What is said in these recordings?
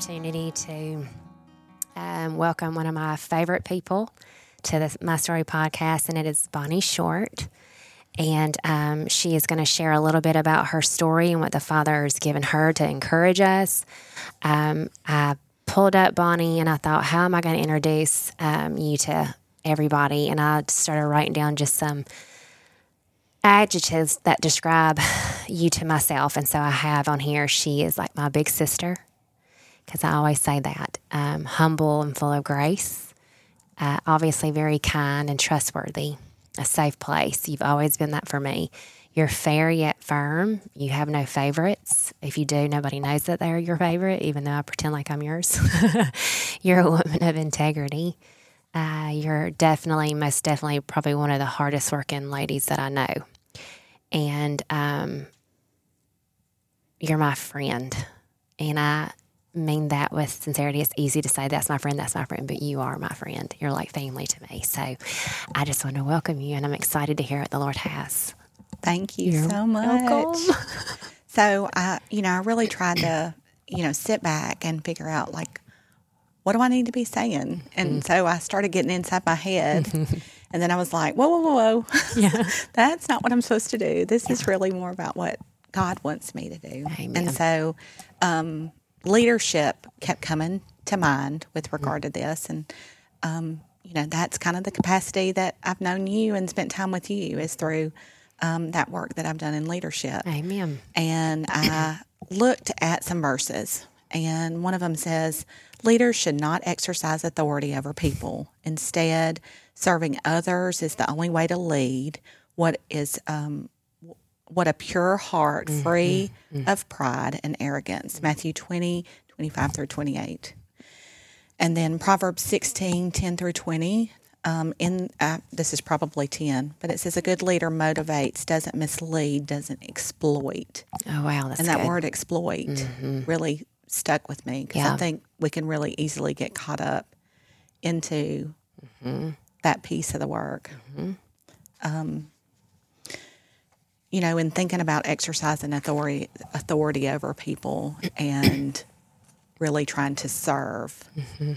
opportunity to um, welcome one of my favorite people to the My Story podcast, and it is Bonnie Short. And um, she is going to share a little bit about her story and what the Father has given her to encourage us. Um, I pulled up Bonnie and I thought, how am I going to introduce um, you to everybody? And I started writing down just some adjectives that describe you to myself. And so I have on here, she is like my big sister, because I always say that um, humble and full of grace, uh, obviously very kind and trustworthy, a safe place. You've always been that for me. You're fair yet firm. You have no favorites. If you do, nobody knows that they're your favorite, even though I pretend like I'm yours. you're a woman of integrity. Uh, you're definitely, most definitely, probably one of the hardest working ladies that I know. And um, you're my friend. And I mean that with sincerity. It's easy to say, that's my friend, that's my friend, but you are my friend. You're like family to me. So I just want to welcome you, and I'm excited to hear what the Lord has. Thank you You're so much. so I, you know, I really tried to, you know, sit back and figure out like, what do I need to be saying? And mm. so I started getting inside my head. and then I was like, whoa, whoa, whoa, whoa. Yeah. That's not what I'm supposed to do. This yeah. is really more about what God wants me to do. Amen. And so um, leadership kept coming to mind with regard to this. And, um, you know, that's kind of the capacity that I've known you and spent time with you is through um, that work that I've done in leadership. Amen. And I looked at some verses, and one of them says, Leaders should not exercise authority over people. Instead, serving others is the only way to lead. What is um, what a pure heart, mm-hmm. free mm-hmm. of pride and arrogance. Matthew 20, 25 through 28. And then Proverbs 16, 10 through 20. Um, in uh, this is probably 10, but it says a good leader motivates, doesn't mislead, doesn't exploit. Oh, wow. That's and that good. word exploit mm-hmm. really stuck with me because yeah. I think we can really easily get caught up into mm-hmm. that piece of the work. Mm-hmm. Um, you know, in thinking about exercising authority authority over people and really trying to serve. Mm-hmm.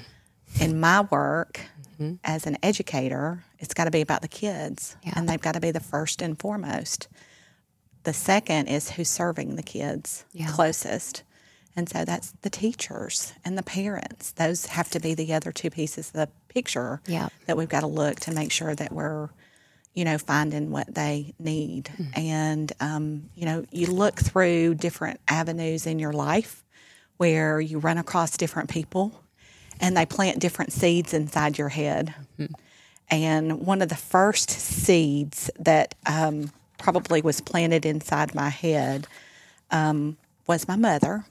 In my work mm-hmm. as an educator, it's got to be about the kids, yeah. and they've got to be the first and foremost. The second is who's serving the kids yeah. closest. And so that's the teachers and the parents. Those have to be the other two pieces of the picture yeah. that we've got to look to make sure that we're you know, finding what they need. Mm-hmm. And, um, you know, you look through different avenues in your life where you run across different people and they plant different seeds inside your head. Mm-hmm. And one of the first seeds that um, probably was planted inside my head um, was my mother.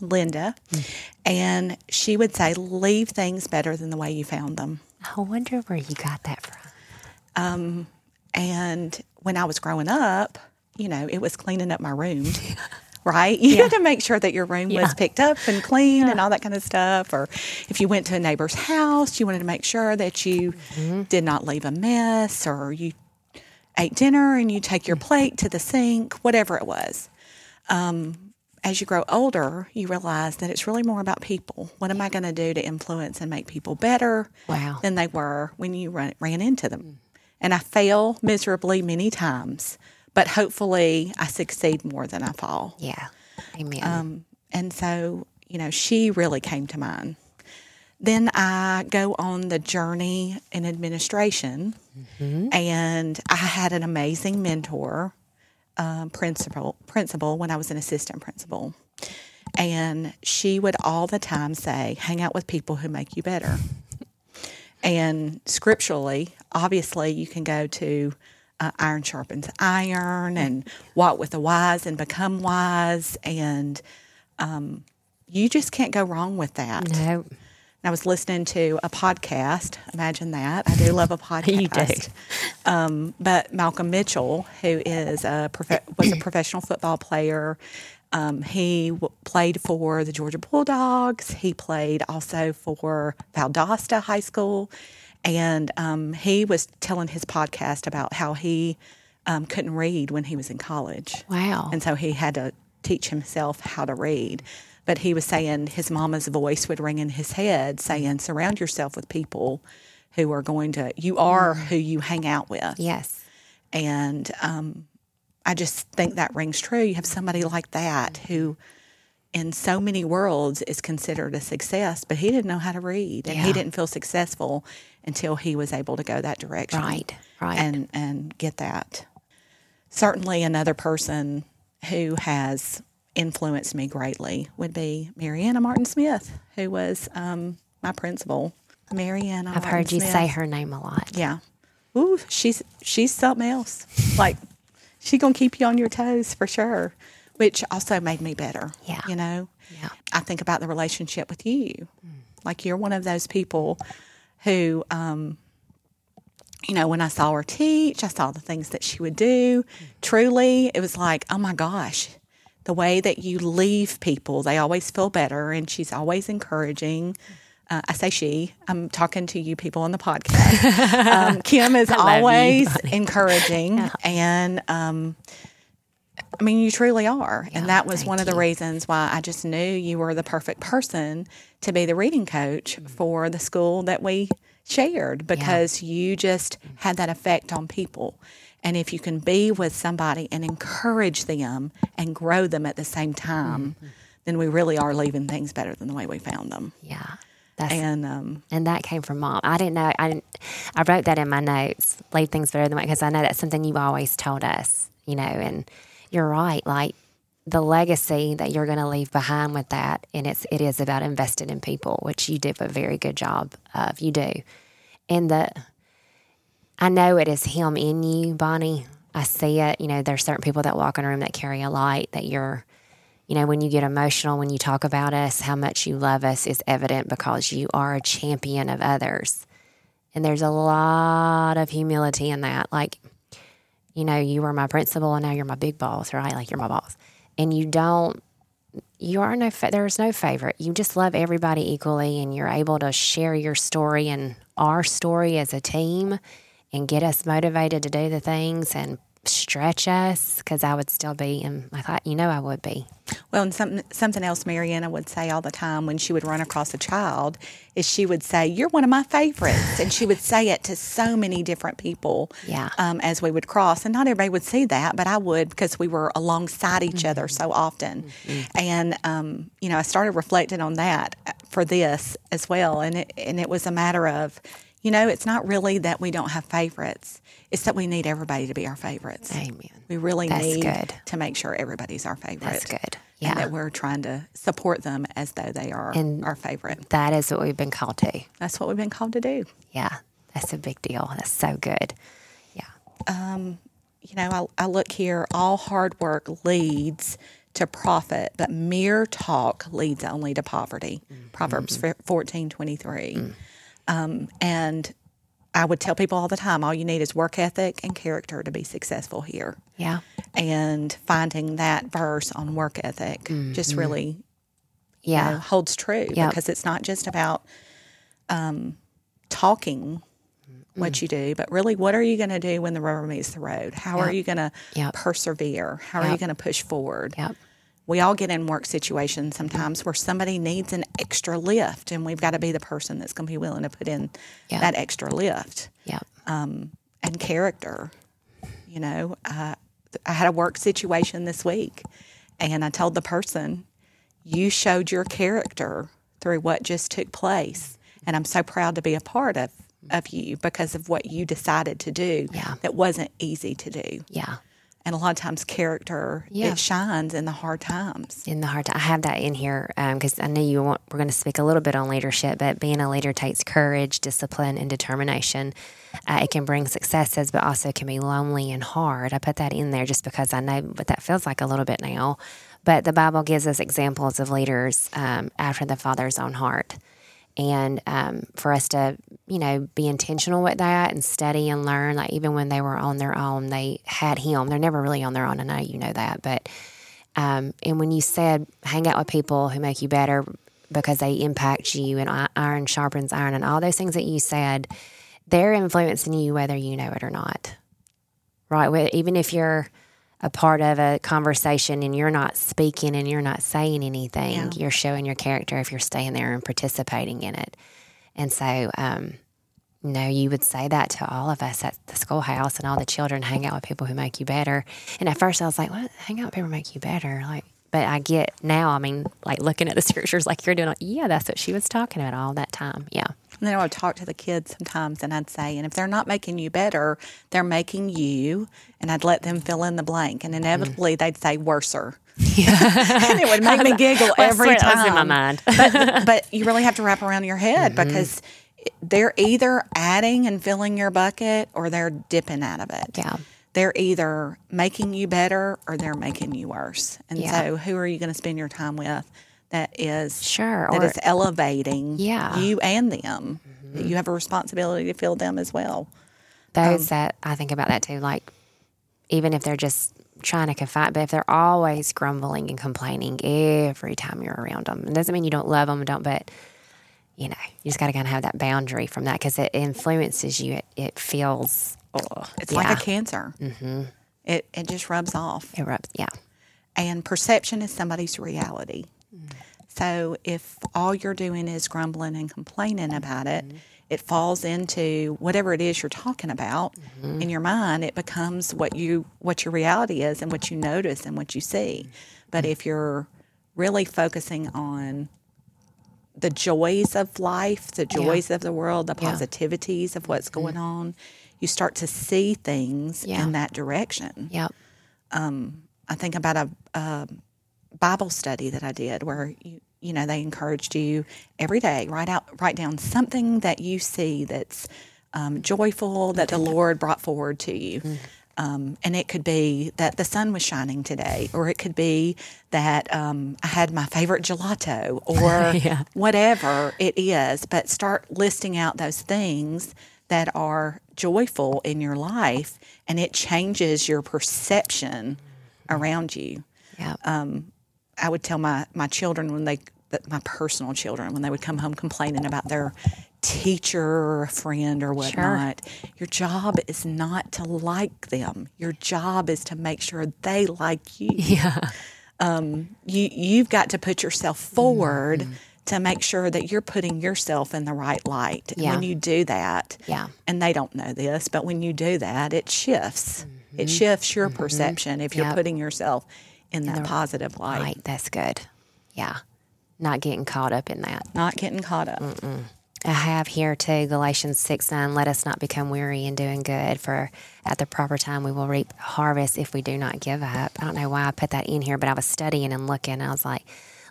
Linda, mm. and she would say, "Leave things better than the way you found them." I wonder where you got that from. Um, and when I was growing up, you know, it was cleaning up my room. right? You yeah. had to make sure that your room yeah. was picked up and clean yeah. and all that kind of stuff. Or if you went to a neighbor's house, you wanted to make sure that you mm-hmm. did not leave a mess or you ate dinner and you take your plate to the sink, whatever it was. Um, as you grow older, you realize that it's really more about people. What am I going to do to influence and make people better wow. than they were when you run, ran into them? And I fail miserably many times, but hopefully I succeed more than I fall. Yeah. Amen. Um, and so, you know, she really came to mind. Then I go on the journey in administration, mm-hmm. and I had an amazing mentor, uh, principal, principal when I was an assistant principal. And she would all the time say, hang out with people who make you better. And scripturally, obviously, you can go to uh, iron sharpens iron and walk with the wise and become wise. And um, you just can't go wrong with that. No. I was listening to a podcast. Imagine that. I do love a podcast. you do. Um, but Malcolm Mitchell, who is a prof- was a professional football player um, he w- played for the Georgia Bulldogs. He played also for Valdosta High School. And um, he was telling his podcast about how he um, couldn't read when he was in college. Wow. And so he had to teach himself how to read. But he was saying his mama's voice would ring in his head saying, surround yourself with people who are going to, you are who you hang out with. Yes. And um, I just think that rings true. You have somebody like that who, in so many worlds, is considered a success, but he didn't know how to read and Yeah. he didn't feel successful until he was able to go that direction. Right, right. And, and get that. Certainly, another person who has influenced me greatly would be Mariana Martin Smith, who was um, my principal. Mariana. I've heard you say her name a lot. Yeah. Ooh, she's she's something else. Like she's gonna keep you on your toes for sure. Which also made me better. Yeah. You know? Yeah. I think about the relationship with you. Like you're one of those people who um you know, when I saw her teach, I saw the things that she would do. Truly, it was like, oh my gosh, the way that you leave people, they always feel better, and she's always encouraging. Uh, I say she. I'm talking to you people on the podcast. Um, Kim is you, always honey. encouraging, and um, I mean, you truly are. Yeah, and that was one of the you. reasons why I just knew you were the perfect person to be the reading coach Mm-hmm. for the school that we shared because you just had that effect on people. And if you can be with somebody and encourage them and grow them at the same time, Mm-hmm. then we really are leaving things better than the way we found them. Yeah. That's And um, And that came from mom. I didn't know. I didn't. I wrote that in my notes. Leave things better than because I know that's something you always told us. You know, and you're right. Like the legacy that you're going to leave behind with that, and it's it is about investing in people, which you did a very good job of. You do, and the I know it is him in you, Bonnie. I see it. You know, there's certain people that walk in a room that carry a light that you're you know, when you get emotional, when you talk about us, how much you love us is evident because you are a champion of others. And there's a lot of humility in that. Like, you know, you were my principal and now you're my big boss, right? Like, you're my boss. And you don't, you are no, there's no favorite. You just love everybody equally and you're able to share your story and our story as a team and get us motivated to do the things and stretch us because I would still be, and I thought, you know, I would be. Well, and something something else Mariana would say all the time when she would run across a child is she would say, "You're one of my favorites," and she would say it to so many different people. Yeah. Um, as we would cross, and not everybody would see that, but I would because we were alongside each other so often. And um, you know, I started reflecting on that uh, for this as well, and it and it was a matter of. You know, it's not really that we don't have favorites. It's that we need everybody to be our favorites. Amen. We really That's need good. to make sure everybody's our favorite. That's good. And Yeah. that we're trying to support them as though they are And- our favorite. That is what we've been called to. That's what we've been called to do. Yeah. That's a big deal. That's so good. Yeah. Um, you know, I, I look here, all hard work leads to profit, but mere talk leads only to poverty. Mm. Proverbs mm-hmm. fourteen twenty three. Mm. Um, and I would tell people all the time all you need is work ethic and character to be successful here. Yeah. And finding that verse on work ethic just really you know, Yeah. holds true Yep. because it's not just about um, talking Mm. what you do, but really what are you going to do when the rubber meets the road? How are you going to Yep. persevere? How are you going to push forward? Yep. We all get in work situations sometimes where somebody needs an extra lift, and we've got to be the person that's going to be willing to put in Yep. that extra lift Yep. and character. You know, uh, I had a work situation this week, and I told the person, "You showed your character through what just took place, and I'm so proud to be a part of of you because of what you decided to do. Yeah. That wasn't easy to do, Yeah. And a lot of times, character Yeah. it shines in the hard times. in the hard time. I have that in here because I know you want, we're going to speak a little bit on leadership, but being a leader takes courage, discipline, and determination. Uh, it can bring successes, but also can be lonely and hard. I put that in there just because I know what that feels like a little bit now. But the Bible gives us examples of leaders um, after the Father's own heart. And um, for us to, you know, be intentional with that and study and learn, like even when they were on their own, they had Him. They're never really on their own. I know you know that, but um, and when you said hang out with people who make you better because they impact you and iron sharpens iron and all those things that you said, they're influencing you whether you know it or not. Right? Even if you're a part of a conversation and you're not speaking and you're not saying anything, Yeah. you're showing your character if you're staying there and participating in it. And so, um, no, you would say that to all of us at the schoolhouse, and all the children hang out with people who make you better. And at first, I was like, "What? Hang out with people who make you better?" Like, but I get now. I mean, like looking at the scriptures, like you're doing. Yeah, that's what she was talking about all that time. Yeah, And then I would talk to the kids sometimes and I'd say, and if they're not making you better, they're making you. And I'd let them fill in the blank. And inevitably they'd say worser. Yeah. and it would make me giggle Well, every swear that time. was in my mind. but, but you really have to wrap around your head Mm-hmm. because they're either adding and filling your bucket or they're dipping out of it. Yeah. They're either making you better or they're making you worse. And Yeah. so who are you going to spend your time with that is Sure, that is elevating Yeah. Mm-hmm. you and them. You have a responsibility to fill them as well. those that I think about that too. Like, even if they're just trying to confide, but if they're always grumbling and complaining every time you're around them, it doesn't mean you don't love them, don't. But you know, you just got to kind of have that boundary from that because it influences you. It, it feels. Oh, It's yeah, like a cancer. Mm-hmm. It it just rubs off. it rubs. Yeah, And perception is somebody's reality. Mm. So if all you're doing is grumbling and complaining about it, Mm-hmm. it falls into whatever it is you're talking about Mm-hmm. in your mind. It becomes what you what your reality is and what you notice and what you see. But if you're really focusing on the joys of life, the joys of the world, the Yeah. positivities of what's going on, you start to see things Yeah. in that direction. yep, I think about a, a Bible study that I did where you you know they encouraged you every day write out write down something that you see that's um, joyful that the Lord brought forward to you. Um, and it could be that the sun was shining today, or it could be that um, I had my favorite gelato, or Yeah. whatever it is. But start listing out those things that are joyful in your life, and it changes your perception around you. yep, I would tell my my children when they my personal children when they would come home complaining about their teacher or a friend or whatnot. Your job is not to like them. Your job is to make sure they like you. yeah, Um, You you've got to put yourself forward mm-hmm. to make sure that you're putting yourself in the right light. And Yeah. when you do that, yeah, and they don't know this, but when you do that, it shifts. It mm-hmm. shifts your mm-hmm. perception if you're putting yourself in that positive light. right. That's good. Yeah, not getting caught up in that. not getting caught up. I have here too Galatians 6 9. Let us not become weary in doing good, for at the proper time we will reap harvest if we do not give up. I don't know why I put that in here, but I was studying and looking. And I was like,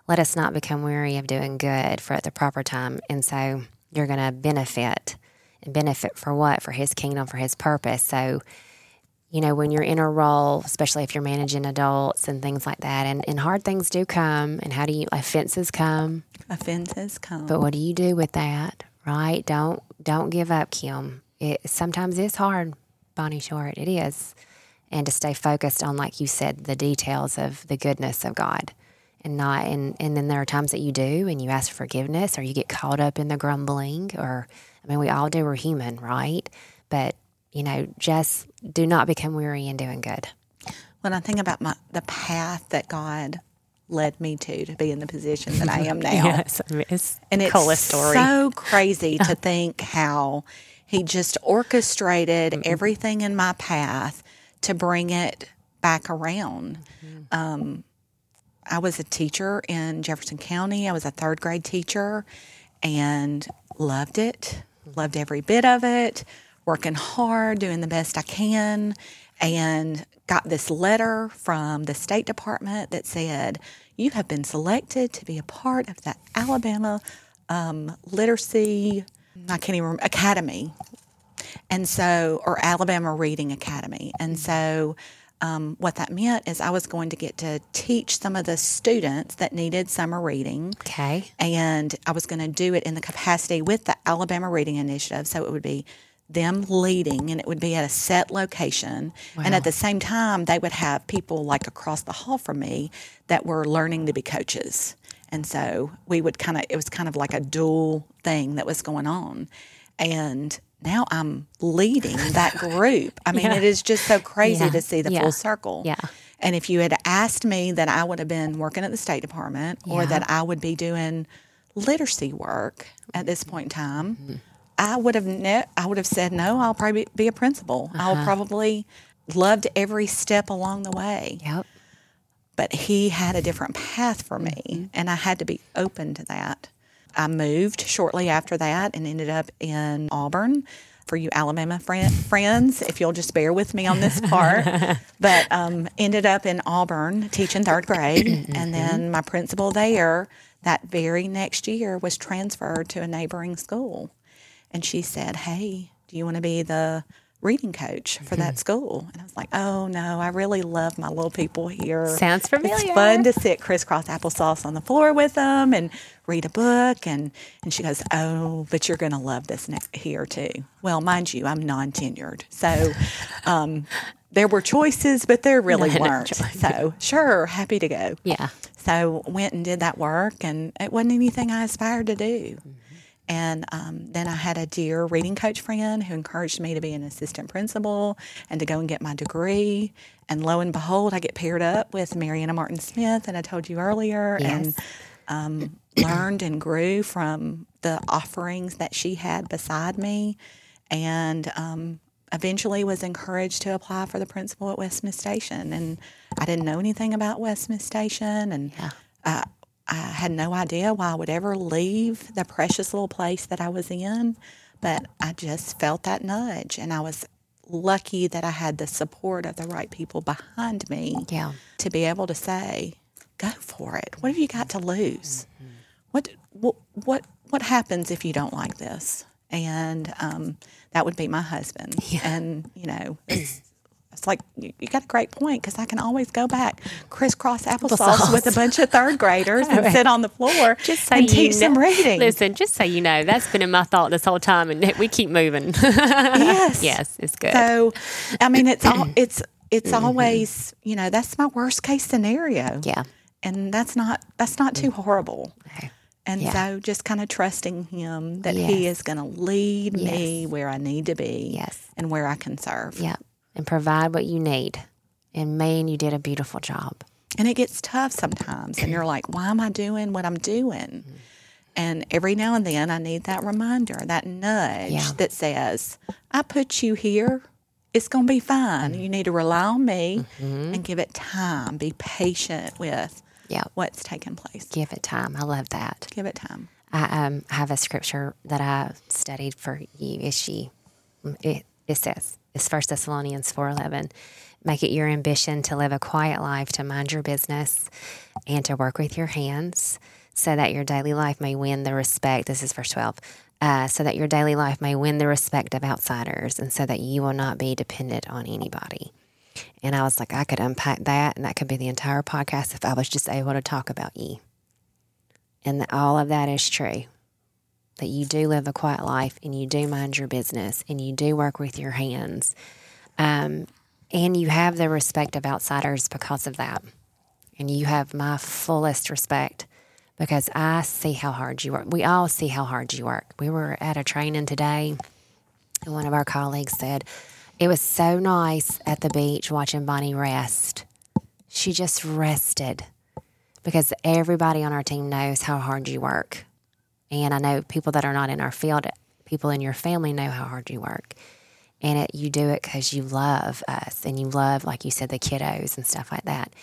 let us not become weary of doing good, for at the proper time. And so you're going to benefit. And benefit for what? For his kingdom, for his purpose. So, you know, when you're in a role, especially if you're managing adults and things like that, and, and hard things do come, and how do you, offenses come, Offenses come. but what do you do with that? Right? Don't don't give up, Kim. It sometimes it's hard, Bonnie Short. It is. And to stay focused on, like you said, the details of the goodness of God. And not and, and then there are times that you do and you ask for forgiveness or you get caught up in the grumbling or I mean we all do, we're human, right? But, you know, just do not become weary in doing good. when I think about my the path that God led me to to be in the position that I am now, yes, it's and it's coolest story. so crazy to think how He just orchestrated everything in my path to bring it back around. Um, I was a teacher in Jefferson County. I was a third grade teacher and loved it, loved every bit of it, working hard, doing the best I can, and got this letter from the State Department that said, You have been selected to be a part of the Alabama um, Literacy, I can't even remember, Academy. And so, or Alabama Reading Academy. And so, um, what that meant is I was going to get to teach some of the students that needed summer reading. okay. And I was going to do it in the capacity with the Alabama Reading Initiative. So it would be them leading and it would be at a set location. And at the same time, they would have people like across the hall from me that were learning to be coaches. And so we would kind of, it was kind of like a dual thing that was going on. And now I'm leading that group. I mean, yeah. it is just so crazy yeah. to see the yeah. full circle. Yeah. And if you had asked me that I would have been working at the State Department or that I would be doing literacy work at this point in time, mm-hmm. I would have ne- I would have said no. I'll probably be a principal. Uh-huh. I'll probably loved every step along the way. Yep. But he had a different path for me, mm-hmm. and I had to be open to that. I moved shortly after that and ended up in Auburn. For you Alabama friend, friends, if you'll just bear with me on this part, but um, ended up in Auburn teaching third grade, mm-hmm. and then my principal there that very next year was transferred to a neighboring school, and she said, "Hey, do you want to be the reading coach for that school. And I was like, oh no, I really love my little people here. Sounds familiar. It's fun to sit crisscross applesauce on the floor with them and read a book. And, and she goes, oh, but you're going to love this here too. Well, mind you, I'm non tenured. So um, there were choices, but there really no, weren't. so sure, happy to go. Yeah. So went and did that work, and it wasn't anything I aspired to do. And um, then I had a dear reading coach friend who encouraged me to be an assistant principal and to go and get my degree. And lo and behold, I get paired up with Mariana Martin Smith, and I told you earlier, yes. and um, learned and grew from the offerings that she had beside me. And um, eventually was encouraged to apply for the principal at West Smiths Station. And I didn't know anything about West Smiths Station. And yeah. uh, I had no idea why I would ever leave the precious little place that I was in, but I just felt that nudge, and I was lucky that I had the support of the right people behind me yeah. to be able to say, "Go for it. What have you got to lose? Mm-hmm. What what what what happens if you don't like this?" And um, that would be my husband, yeah. and you know. It's like you, you got a great point because I can always go back crisscross applesauce, applesauce. with a bunch of third graders and sit on the floor just so and teach know, them reading. Listen, just so you know, that's been in my thought this whole time, and we keep moving. yes, yes, it's good. So, I mean, it's all it's it's mm-hmm. always you know that's my worst case scenario. Yeah, and that's not that's not too horrible. Okay. And yeah. so just kind of trusting him that yes. he is going to lead yes. me where I need to be yes. and where I can serve. Yeah and provide what you need. And man, you did a beautiful job. And it gets tough sometimes. And you're like, why am I doing what I'm doing? Mm-hmm. And every now and then I need that reminder, that nudge yeah. that says, I put you here. It's going to be fine. Mm-hmm. You need to rely on me mm-hmm. and give it time. Be patient with yeah. what's taking place. Give it time. I love that. Give it time. I um, have a scripture that I studied for you. Is she? It, it says, is 1 Thessalonians 4:11. Make it your ambition to live a quiet life, to mind your business, and to work with your hands, so that your daily life may win the respect. This is verse 12. Uh, so that your daily life may win the respect of outsiders, and so that you will not be dependent on anybody. And I was like, I could unpack that, and that could be the entire podcast if I was just able to talk about ye. And all of that is true that you do live a quiet life and you do mind your business and you do work with your hands. Um, and you have the respect of outsiders because of that. And you have my fullest respect because I see how hard you work. We all see how hard you work. We were at a training today, and one of our colleagues said, It was so nice at the beach watching Bonnie rest. She just rested because everybody on our team knows how hard you work. And I know people that are not in our field, people in your family know how hard you work. And it, you do it because you love us and you love, like you said, the kiddos and stuff like that.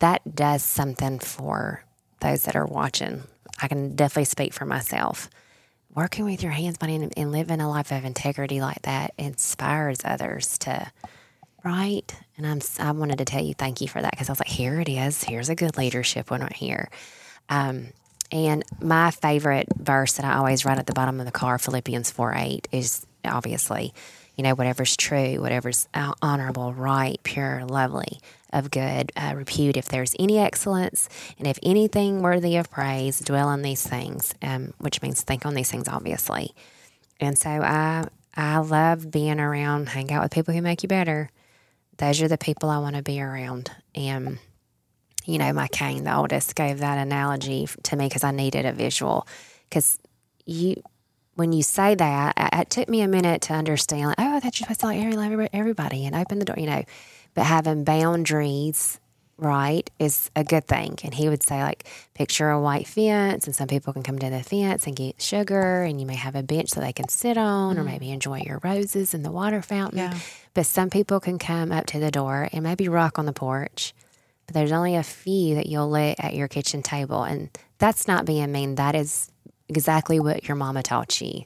That does something for those that are watching. I can definitely speak for myself. Working with your hands, Bonnie, and, and living a life of integrity like that inspires others to, right? And I'm, I wanted to tell you thank you for that because I was like, here it is. Here's a good leadership one right here. Um, and my favorite verse that I always write at the bottom of the car, Philippians 4 8, is obviously, you know, whatever's true, whatever's honorable, right, pure, lovely, of good uh, repute, if there's any excellence, and if anything worthy of praise, dwell on these things, um, which means think on these things, obviously. And so I, I love being around, hang out with people who make you better. Those are the people I want to be around. And you know, my cane, the oldest, gave that analogy to me because I needed a visual. Because you, when you say that, it took me a minute to understand, like, oh, I thought you're supposed to like everybody and open the door, you know. But having boundaries, right, is a good thing. And he would say, like, picture a white fence, and some people can come to the fence and get sugar, and you may have a bench that they can sit on, mm. or maybe enjoy your roses and the water fountain. Yeah. But some people can come up to the door and maybe rock on the porch. But there's only a few that you'll let at your kitchen table. And that's not being mean. That is exactly what your mama taught you,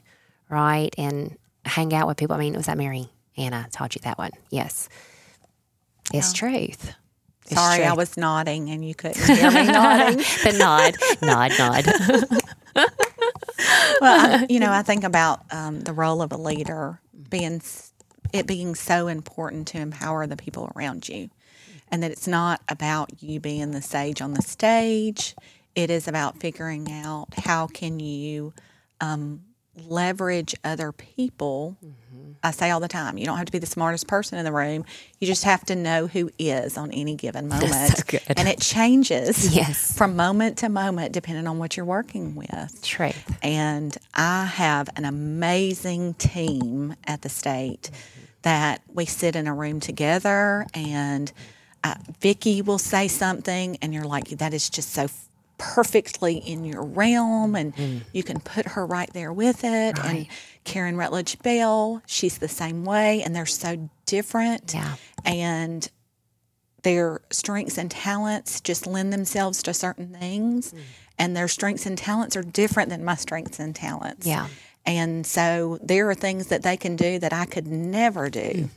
right? And hang out with people. I mean, was that Mary Anna taught you that one? Yes. It's yeah. truth. It's Sorry, truth. I was nodding and you couldn't hear me nodding. the nod, nod, nod. well, I, you know, I think about um, the role of a leader being it being so important to empower the people around you, and that it's not about you being the sage on the stage it is about figuring out how can you um, leverage other people. Mm-hmm. I say all the time, you don't have to be the smartest person in the room. You just have to know who is on any given moment. So and it changes yes. from moment to moment depending on what you're working with. True. And I have an amazing team at the state mm-hmm. that we sit in a room together and uh, Vicki will say something and you're like, that is just so perfectly in your realm and mm. you can put her right there with it. Right. And Karen Rutledge Bell, she's the same way and they're so different. Yeah. And their strengths and talents just lend themselves to certain things. Mm. And their strengths and talents are different than my strengths and talents. Yeah. And so there are things that they can do that I could never do.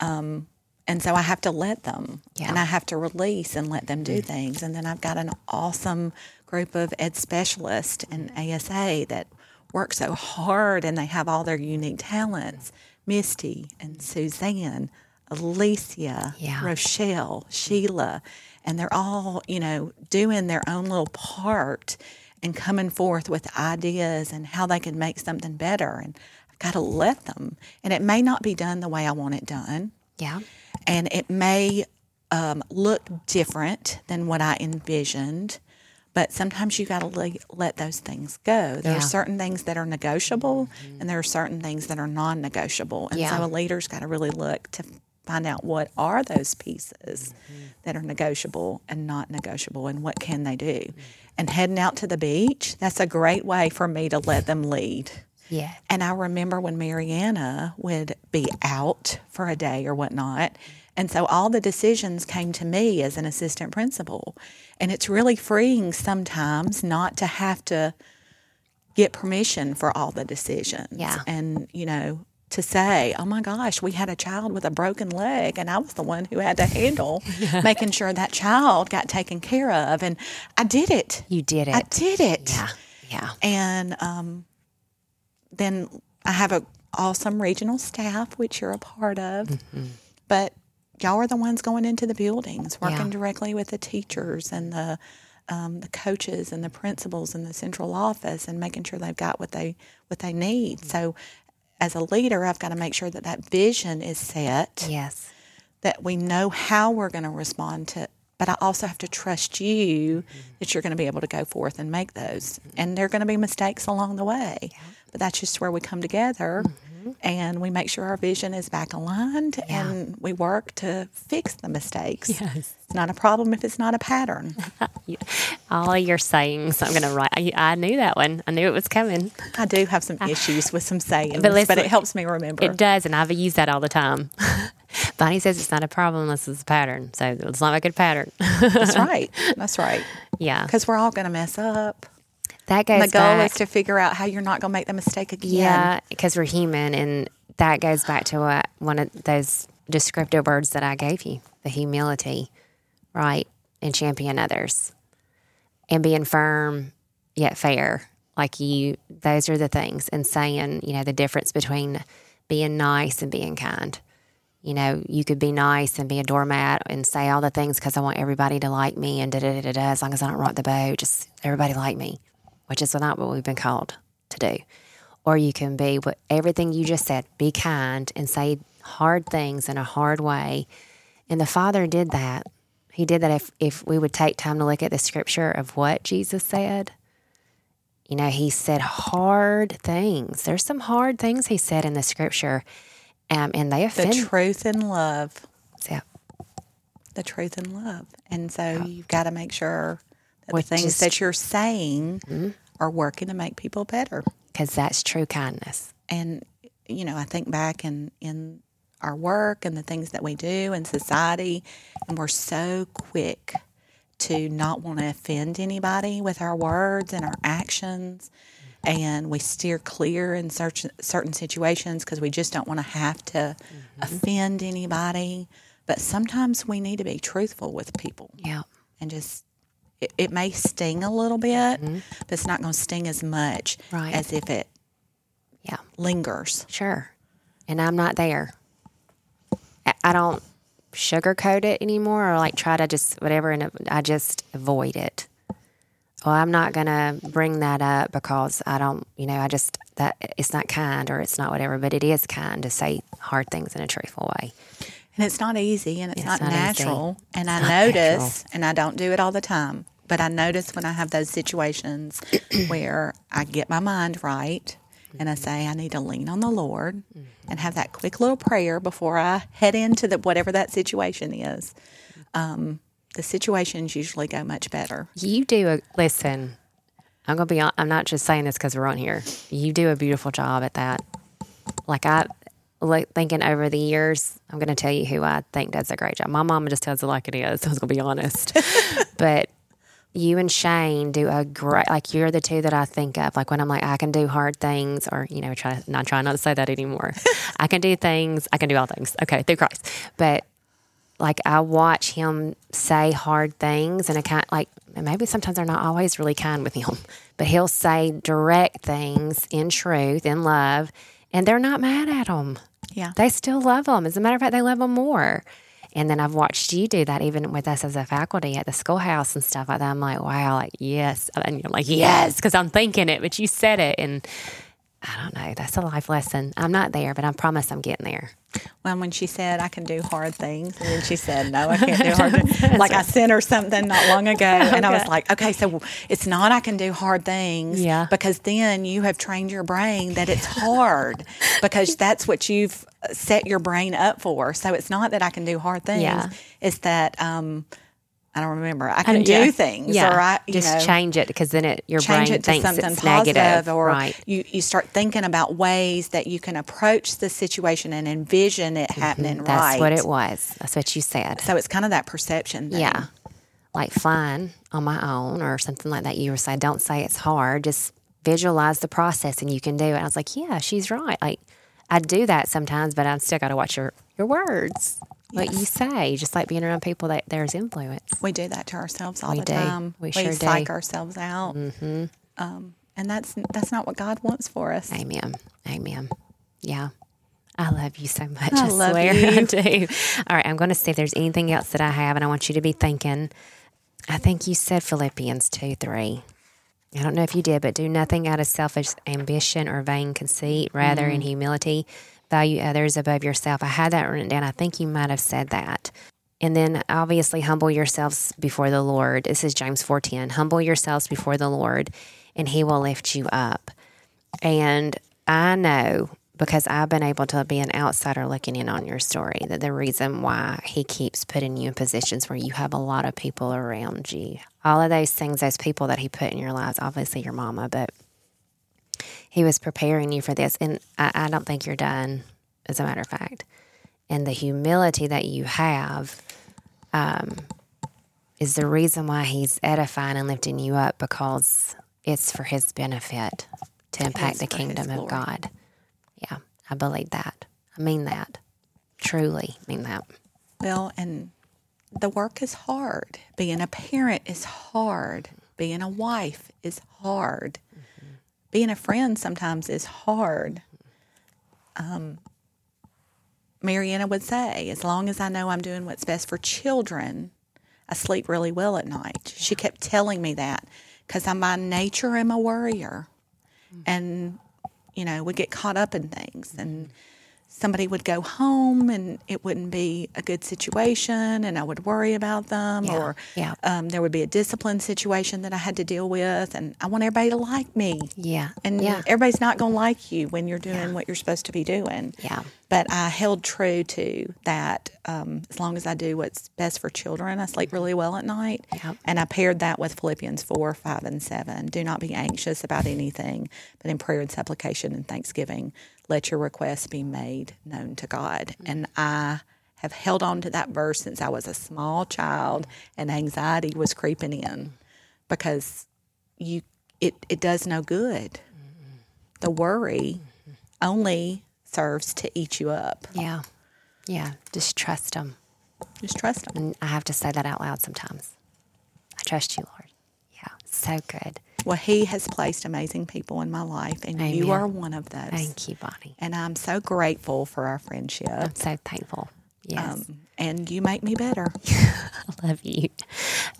Mm. Um, and so I have to let them yeah. and I have to release and let them do mm. things. And then I've got an awesome group of ed specialists and ASA that work so hard and they have all their unique talents. Misty and Suzanne, Alicia, yeah. Rochelle, Sheila, and they're all, you know, doing their own little part and coming forth with ideas and how they can make something better. And I've got to let them. And it may not be done the way I want it done. Yeah and it may um, look different than what I envisioned. But sometimes you got to le- let those things go. There yeah. are certain things that are negotiable, mm-hmm. and there are certain things that are non-negotiable. And yeah. so a leader's got to really look to find out what are those pieces mm-hmm. that are negotiable and not negotiable, and what can they do. And heading out to the beach, that's a great way for me to let them lead. Yeah. And I remember when Mariana would be out for a day or whatnot. And so all the decisions came to me as an assistant principal. And it's really freeing sometimes not to have to get permission for all the decisions. Yeah. And, you know, to say, oh my gosh, we had a child with a broken leg, and I was the one who had to handle making sure that child got taken care of. And I did it. You did it. I did it. Yeah. Yeah. And um, then I have a awesome regional staff, which you're a part of. Mm-hmm. But y'all are the ones going into the buildings, working yeah. directly with the teachers and the um, the coaches and the principals and the central office, and making sure they've got what they what they need. Mm-hmm. So, as a leader, I've got to make sure that that vision is set. Yes. That we know how we're going to respond to but I also have to trust you mm-hmm. that you're going to be able to go forth and make those. Mm-hmm. And there are going to be mistakes along the way. Yeah. But that's just where we come together mm-hmm. and we make sure our vision is back aligned yeah. and we work to fix the mistakes. Yes. It's not a problem if it's not a pattern. All your sayings, I'm going to write. I, I, knew that one. I knew it was coming. I do have some issues with some sayings, but, but it helps me remember. It does, and I've used that all the time. Bonnie says it's not a problem unless it's a pattern. So it's not a good pattern. That's right. That's right. Yeah. Because we're all going to mess up. That. And the goal back, is to figure out how you're not going to make the mistake again. Yeah, because we're human, and that goes back to what one of those descriptive words that I gave you: the humility, right, and champion others, and being firm yet fair. Like you, those are the things, and saying, you know, the difference between being nice and being kind. You know, you could be nice and be a doormat and say all the things because I want everybody to like me and da da da da. As long as I don't rock the boat, just everybody like me which is not what we've been called to do. Or you can be what everything you just said, be kind and say hard things in a hard way. And the Father did that. He did that if, if we would take time to look at the scripture of what Jesus said. You know, he said hard things. There's some hard things he said in the scripture, um, and they offend. The truth and love. Yeah. The truth and love. And so you've got to make sure that the things that you're saying mm-hmm. Are working to make people better. Because that's true kindness. And, you know, I think back in, in our work and the things that we do in society, and we're so quick to not want to offend anybody with our words and our actions. And we steer clear in certain certain situations because we just don't want to have to mm-hmm. offend anybody. But sometimes we need to be truthful with people. Yeah. And just, it, it may sting a little bit, mm-hmm. but it's not going to sting as much right. as if it yeah lingers. Sure. And I'm not there. I don't sugarcoat it anymore or like try to just whatever and I just avoid it. Well, I'm not going to bring that up because I don't, you know, I just, that it's not kind or it's not whatever, but it is kind to say hard things in a truthful way. And it's not easy and it's, not, not, natural. Easy. And it's I notice, natural. and I don't do it all the time, but I notice when I have those situations where I get my mind right and I say I need to lean on the Lord mm-hmm. and have that quick little prayer before I head into the whatever that situation is. Um, the situations usually go much better. You do a listen. I'm gonna be. On, I'm not just saying this because we're on here. You do a beautiful job at that. Like I, like thinking over the years, I'm gonna tell you who I think does a great job. My mama just tells it like it is. I was gonna be honest, but you and Shane do a great like you're the two that I think of like when I'm like I can do hard things or you know try not trying not to say that anymore. I can do things. I can do all things. Okay, through Christ. But like I watch him say hard things and I can't like maybe sometimes they're not always really kind with him, but he'll say direct things in truth, in love, and they're not mad at him. Yeah. They still love him. As a matter of fact, they love him more. And then I've watched you do that even with us as a faculty at the schoolhouse and stuff like that. I'm like, wow, like, yes. And you're like, yes, because I'm thinking it, but you said it. And I don't know. That's a life lesson. I'm not there, but I promise I'm getting there. Well, when she said I can do hard things, and then she said, No, I can't do hard things. like I sent her something not long ago, and okay. I was like, Okay, so it's not I can do hard things. Yeah. Because then you have trained your brain that it's hard because that's what you've set your brain up for. So it's not that I can do hard things. Yeah. It's that um, I don't remember. I can I do yeah. things, yeah. or I just know, change it because then it your brain it thinks something it's negative, or right. you you start thinking about ways that you can approach the situation and envision it mm-hmm. happening. Mm-hmm. That's right. what it was. That's what you said. So it's kind of that perception. Thing. Yeah, like flying on my own or something like that. You were saying, don't say it's hard. Just visualize the process and you can do it. I was like, yeah, she's right. Like I do that sometimes, but I still got to watch your your words what yes. you say, just like being around people that there's influence. We do that to ourselves all we the do. time. We, we sure psych do. ourselves out, mm-hmm. um, and that's that's not what God wants for us. Amen. Amen. Yeah. I love you so much. I, I love swear you. I do. All right, I'm going to see if there's anything else that I have, and I want you to be thinking. I think you said Philippians 2 3. I don't know if you did, but do nothing out of selfish ambition or vain conceit, rather mm. in humility value others above yourself. I had that written down. I think you might have said that. And then obviously humble yourselves before the Lord. This is James 4:10. Humble yourselves before the Lord and he will lift you up. And I know because I've been able to be an outsider looking in on your story that the reason why he keeps putting you in positions where you have a lot of people around you. All of those things, those people that he put in your lives, obviously your mama, but he was preparing you for this. And I, I don't think you're done, as a matter of fact. And the humility that you have um, is the reason why he's edifying and lifting you up because it's for his benefit to impact the kingdom of God. Yeah, I believe that. I mean that. Truly mean that. Well, and the work is hard. Being a parent is hard. Being a wife is hard being a friend sometimes is hard. Um, Mariana would say, as long as I know I'm doing what's best for children, I sleep really well at night. She kept telling me that because I'm by nature I'm a worrier, and you know we get caught up in things, and somebody would go home and it wouldn't be a good situation and I would worry about them Yeah, or yeah. Um, there would be a discipline situation that I had to deal with and I want everybody to like me. Yeah. And yeah. everybody's not going to like you when you're doing what you're supposed to be doing. Yeah. But I held true to that. Um, as long as I do what's best for children, I sleep really well at night. Yep. And I paired that with Philippians 4, 5, and 7. Do not be anxious about anything, but in prayer and supplication and thanksgiving, let your requests be made known to God. Mm-hmm. And I have held on to that verse since I was a small child and anxiety was creeping in because you it, it does no good. Mm-hmm. The worry only serves to eat you up. Yeah. Yeah. Just trust Him. Just trust them. And I have to say that out loud sometimes. I trust you, Lord. Yeah. So good. Well, He has placed amazing people in my life, and you are one of those. Thank you, Bonnie. And I'm so grateful for our friendship. I'm so thankful. Yes. Um, and you make me better. I love you.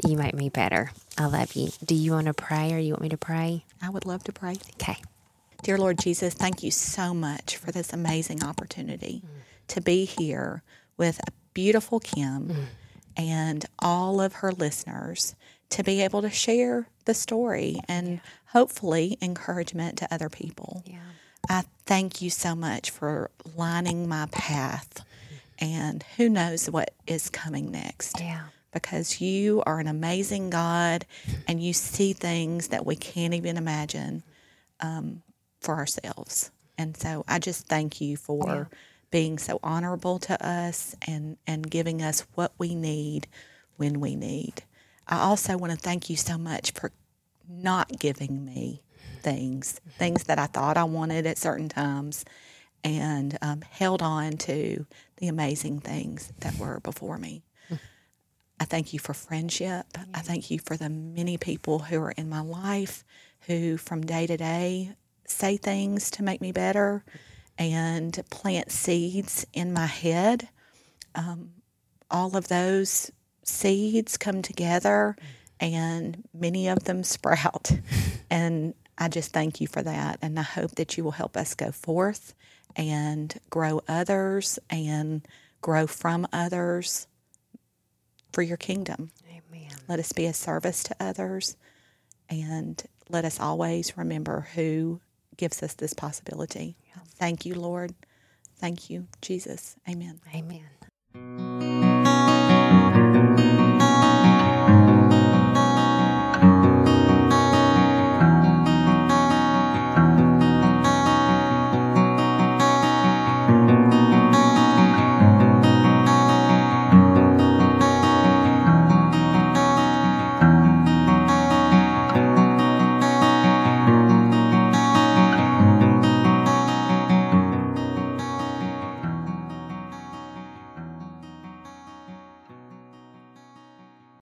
You make me better. I love you. Do you want to pray or you want me to pray? I would love to pray. Okay. Dear Lord Jesus, thank you so much for this amazing opportunity to be here with a beautiful Kim and all of her listeners to be able to share the story and hopefully encouragement to other people. Yeah. I thank you so much for lining my path and who knows what is coming next Yeah. because you are an amazing God and you see things that we can't even imagine um, for ourselves. And so I just thank you for being so honorable to us and, and giving us what we need when we need. I also want to thank you so much for not giving me things, things that I thought I wanted at certain times, and um, held on to the amazing things that were before me. I thank you for friendship. I thank you for the many people who are in my life who, from day to day, say things to make me better and plant seeds in my head. Um, all of those seeds come together and many of them sprout. and I just thank you for that. And I hope that you will help us go forth and grow others and grow from others for your kingdom. Amen. Let us be a service to others and let us always remember who gives us this possibility. Thank you, Lord. Thank you, Jesus. Amen. Amen.